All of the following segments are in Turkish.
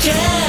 again.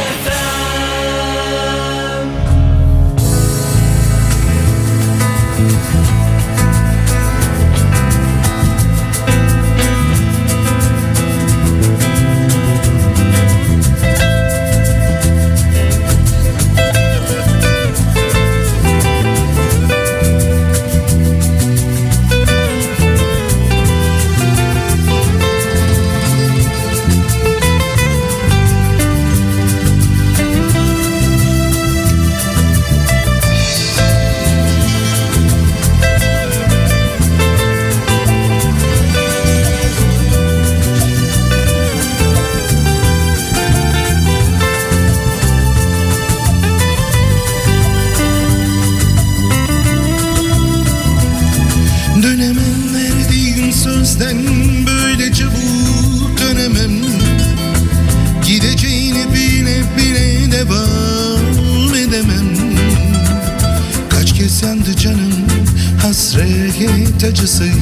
Just say.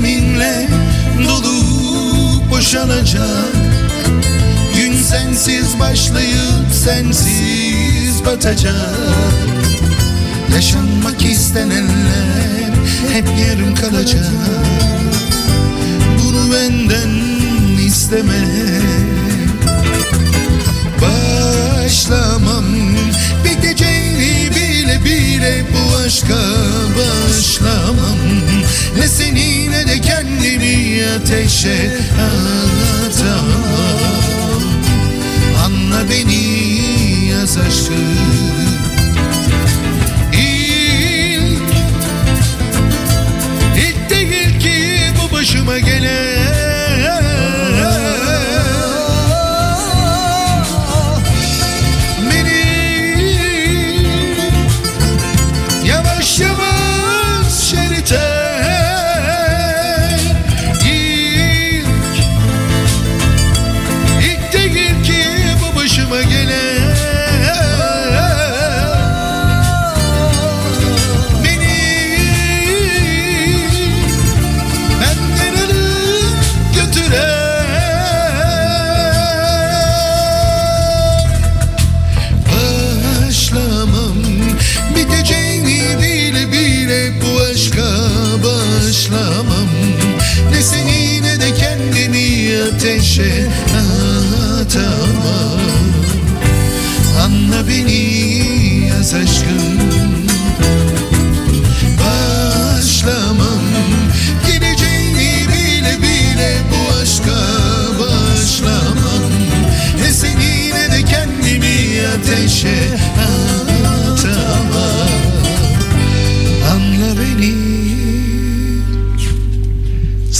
seninle dolu boşalacak Gün sensiz başlayıp sensiz batacak. Yaşanmak istenenler hep yarım kalacak. Bunu benden isteme. Başlamam bile bu aşka başlamam. Ne seni ne de kendimi ateşe atamam. Anla beni yaz aşkım İlk, ilk değil ki bu başıma gelen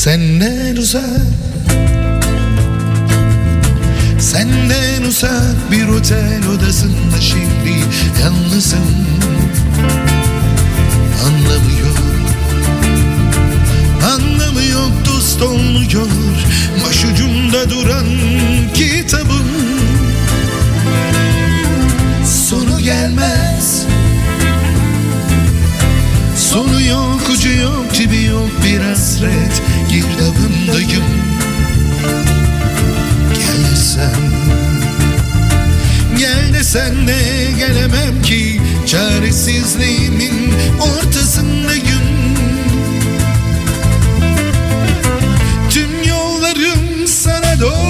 Senden uzak Senden uzak bir otel odasında şimdi yalnızım. Anlamıyor Anlamı yok dost olmuyor Başucumda duran kitabım. Sonu gelmez Sonu yok ucu yok cibi yok bir hasret Girdabındayım Gel desem Gel desen de gelemem ki Çaresizliğimin ortasındayım Tüm yollarım sana doğru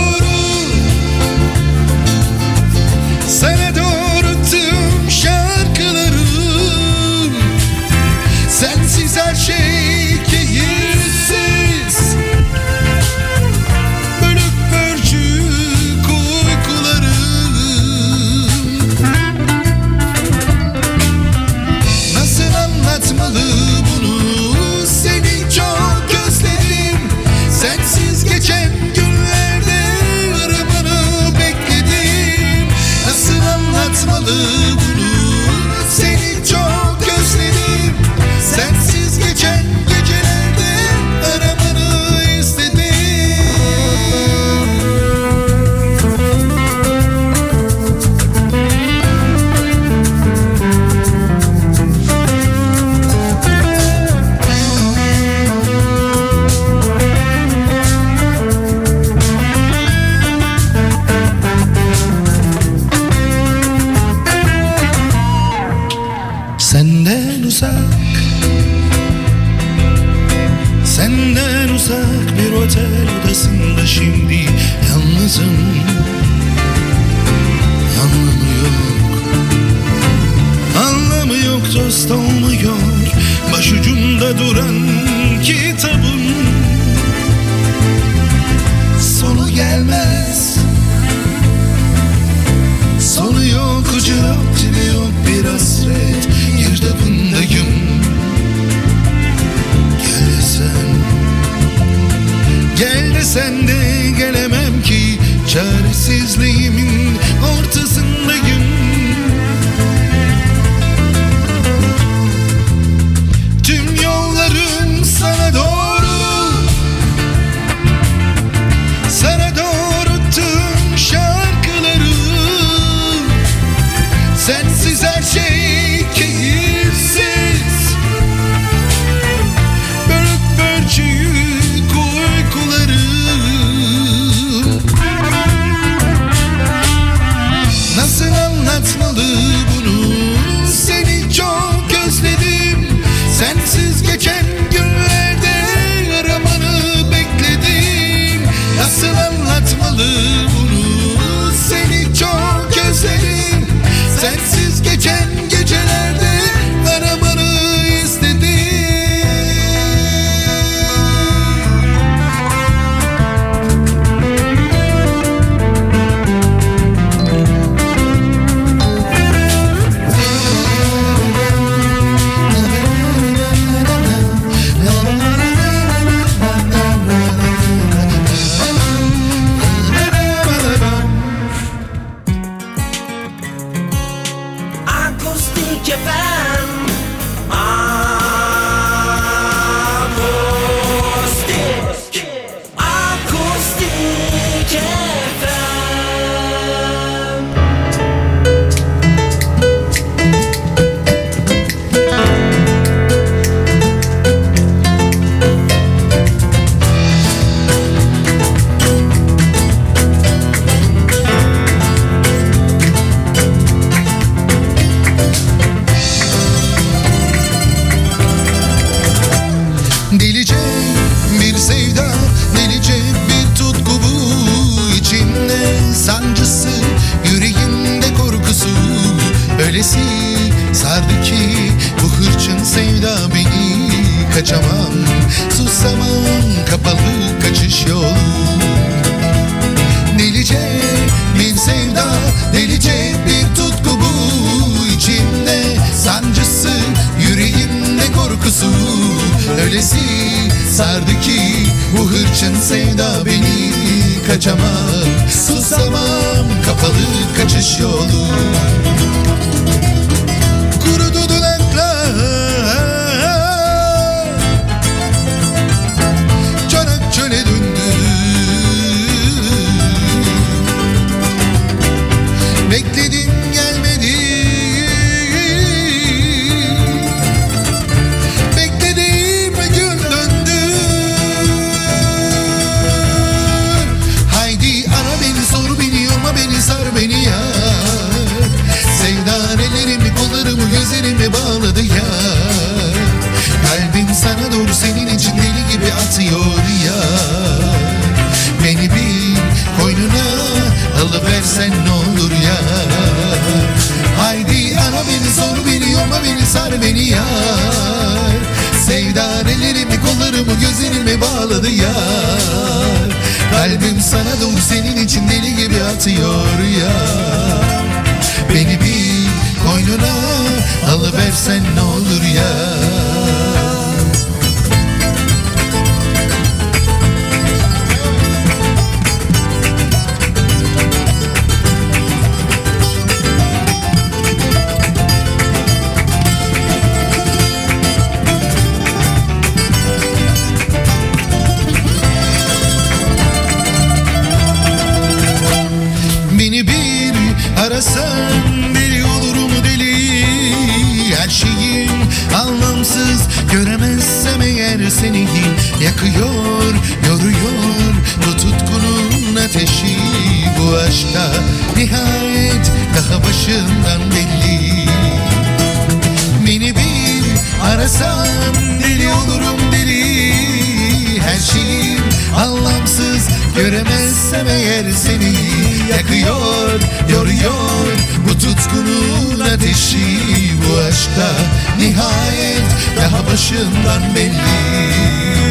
Sensiz Senden uzak bir otel odasında şimdi yalnızım. Anlamı yok. Anlamı yok dost olmuyor. Başucumda duran kitabım. Sonu gelmez. Sonu yok ucu yok yok. Bir hasret Girdabındayım Desen de gelemem ki Çaresizliğimin ortasındayım sardı ki bu hırçın sevda beni Kaçamam, susamam, kapalı kaçış yolu sar beni ya Sevdan ellerimi kollarımı gözlerimi bağladı ya Kalbim sana doğru senin için deli gibi atıyor ya Beni bir koynuna alıversen ne olur ya göremezsem eğer seni Yakıyor, yoruyor bu tutkunun ateşi. Bu aşkta nihayet daha başından belli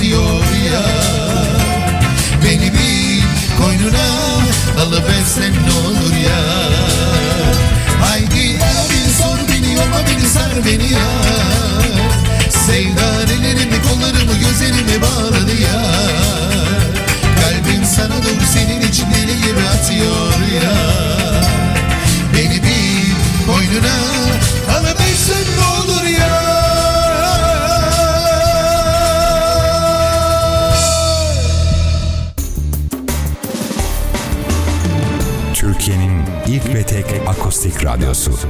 atıyor ya. Beni bir koynuna alıversen ne olur ya. Haydi ara beni sor beni yorma beni sar beni ya radyosu.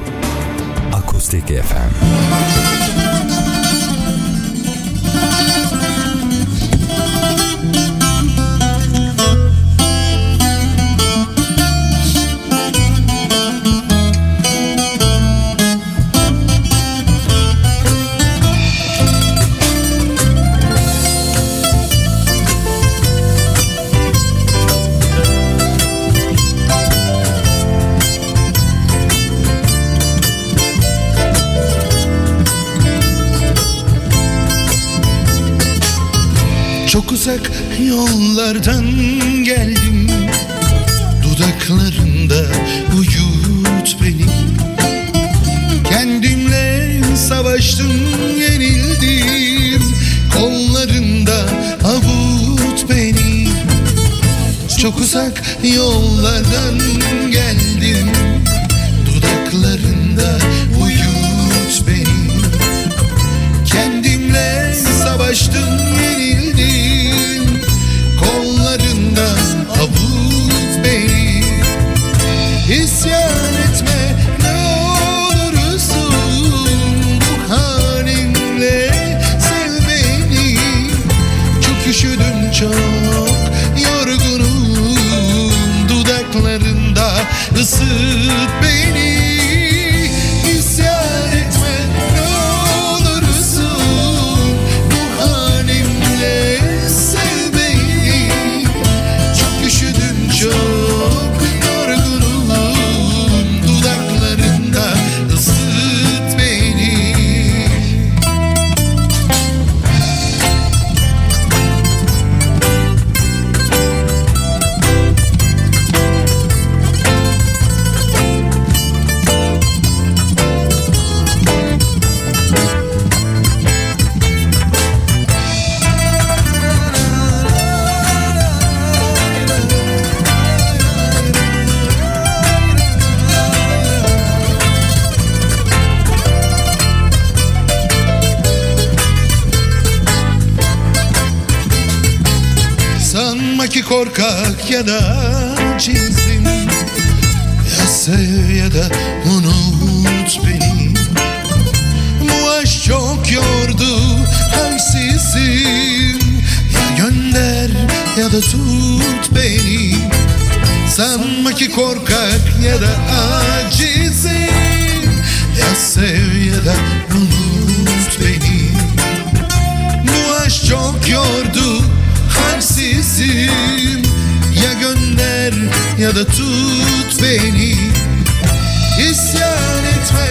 Akustik FM. Çok uzak yollardan geldim. Dudaklarında uyut beni. Kendimle savaştım yenildim. Kollarında avut beni. Çok uzak yollardan geldim. Dudaklarında uyut beni. Kendimle savaştım üşüdüm çok. Yorgunum dudaklarında ısıt beni korkak ya da cimsim Ya sev ya da unut beni. Bu aşk çok yordu halsizim. Ya gönder ya da tut beni. Sanma ki korkak ya da acizim. Ya sev ya da unut beni. Bu aşk çok yordu halsizim Ya gönder ya da tut beni. İsyan etme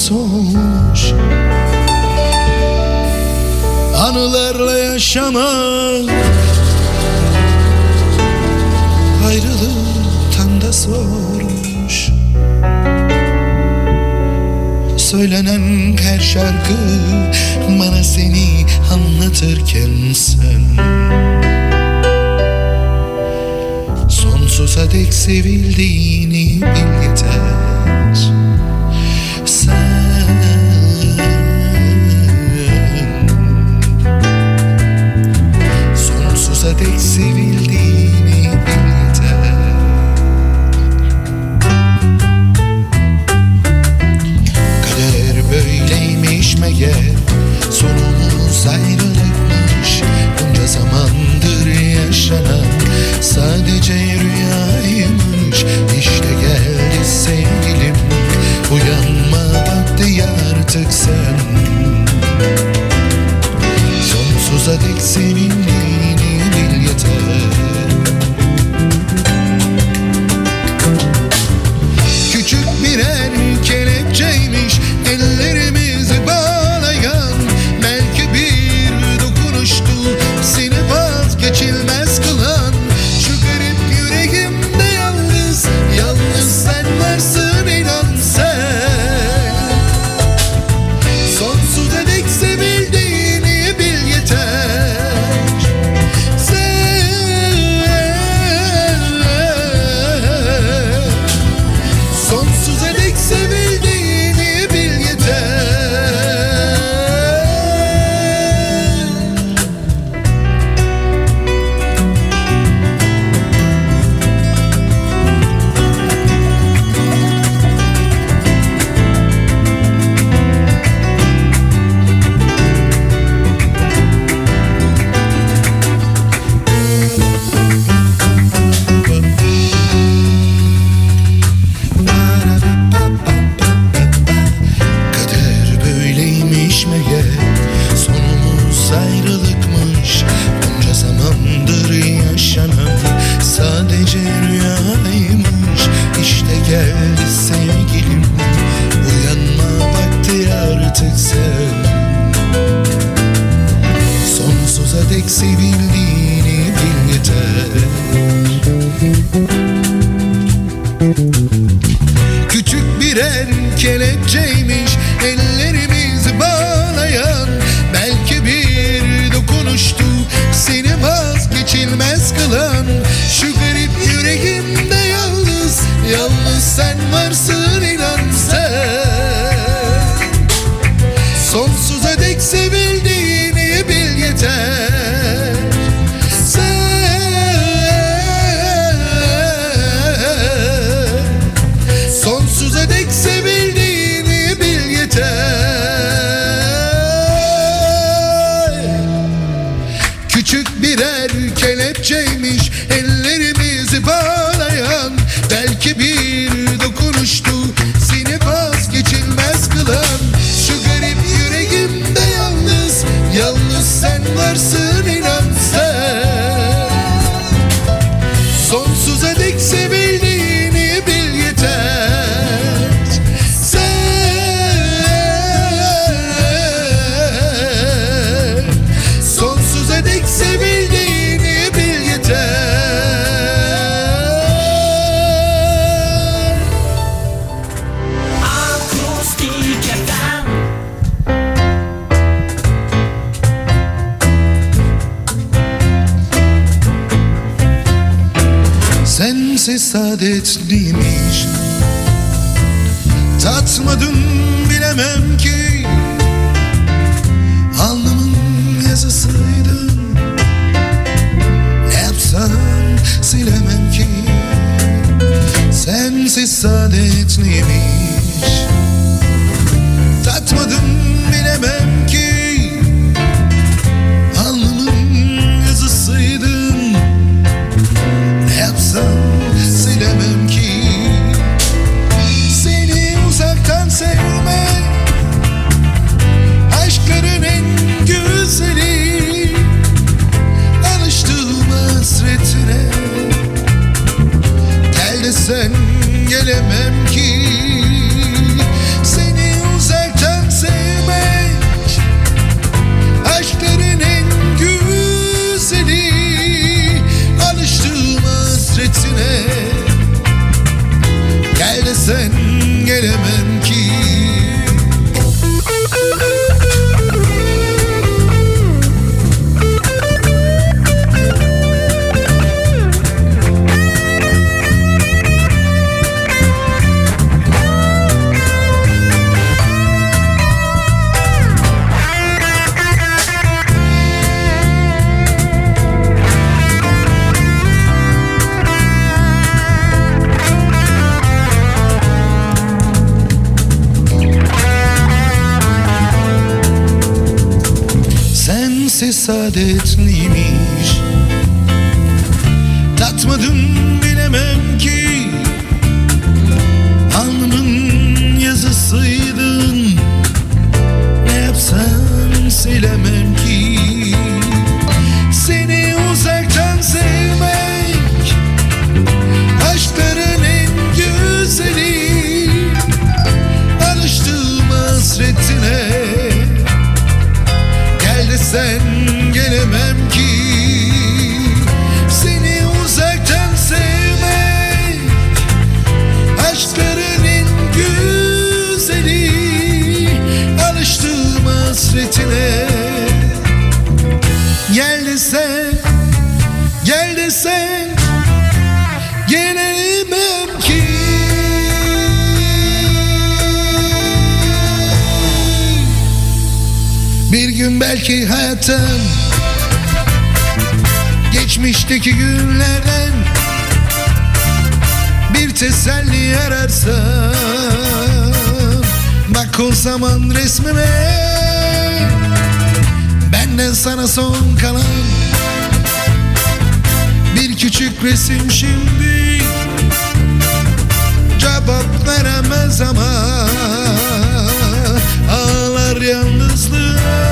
Tutmaz olmuş. Anılarla yaşamak. Ayrılıktan da sormuş. Söylenen her şarkı Bana seni anlatırken sen. Sonsuza dek sevildiğini bil yeter Sen Sonsuza dek sevildiğini James, ele Hear me. Gelemem ki. Seni uzaktan sevmek Aşkların güzeli Alıştığım hasretine. Gel desen Gel desen Gelemem ki. Bir gün belki hayattan Geçmişteki günlerden Bir teselli ararsam Bak o zaman resmime Benden sana son kalan Bir küçük resim şimdi Cevap veremez ama Ağlar yalnızlığa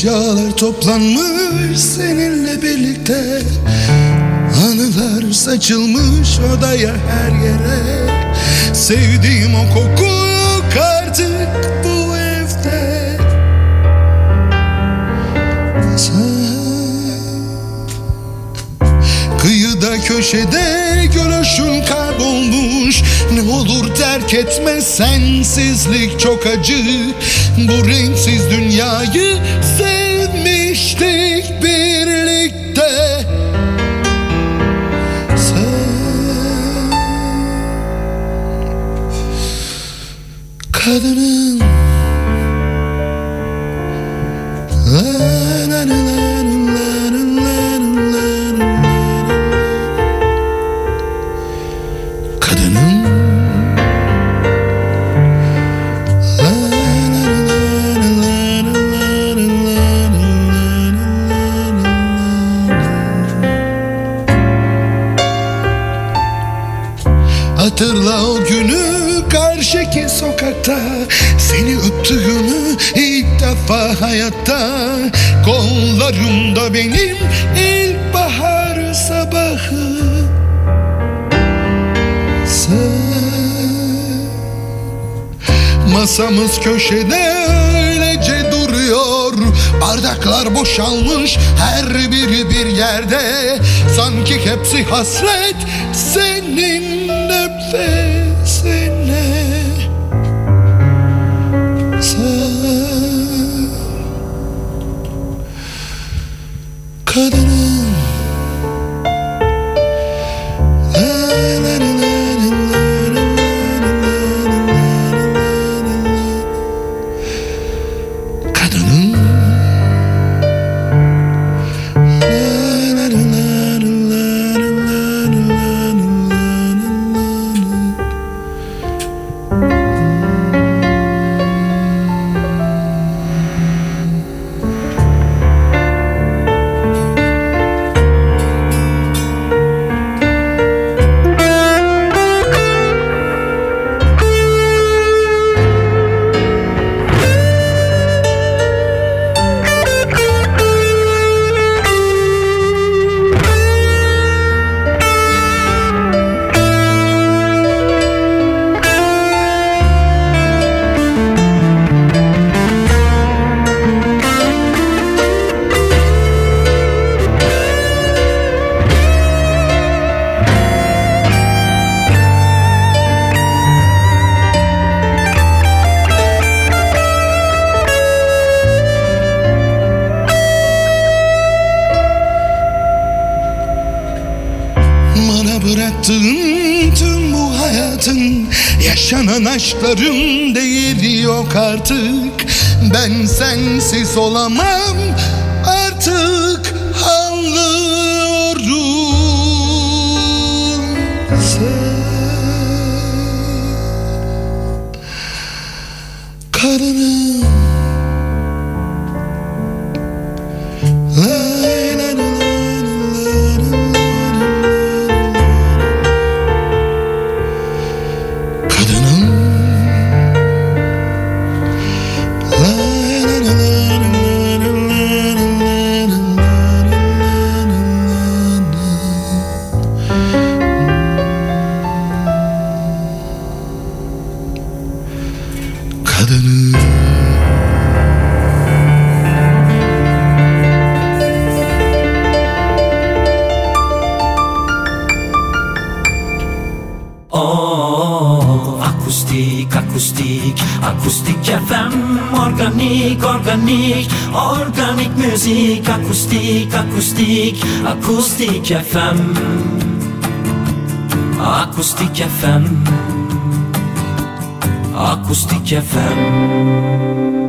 Eşyalar toplanmış seninle birlikte. Anılar saçılmış odaya her yere. Sevdiğim o koku yok artık bu evde. Sen Kıyıda köşede gülüşün kaybolmuş. Ne olur terk etme sensizlik çok acı. Bu renksiz dünyayı covenant. Love. köşede öylece duruyor. Bardaklar boşalmış her biri bir yerde. Sanki hepsi hasret Organic Music Acoustic Acoustic Acoustic FM Acoustic FM Acoustic FM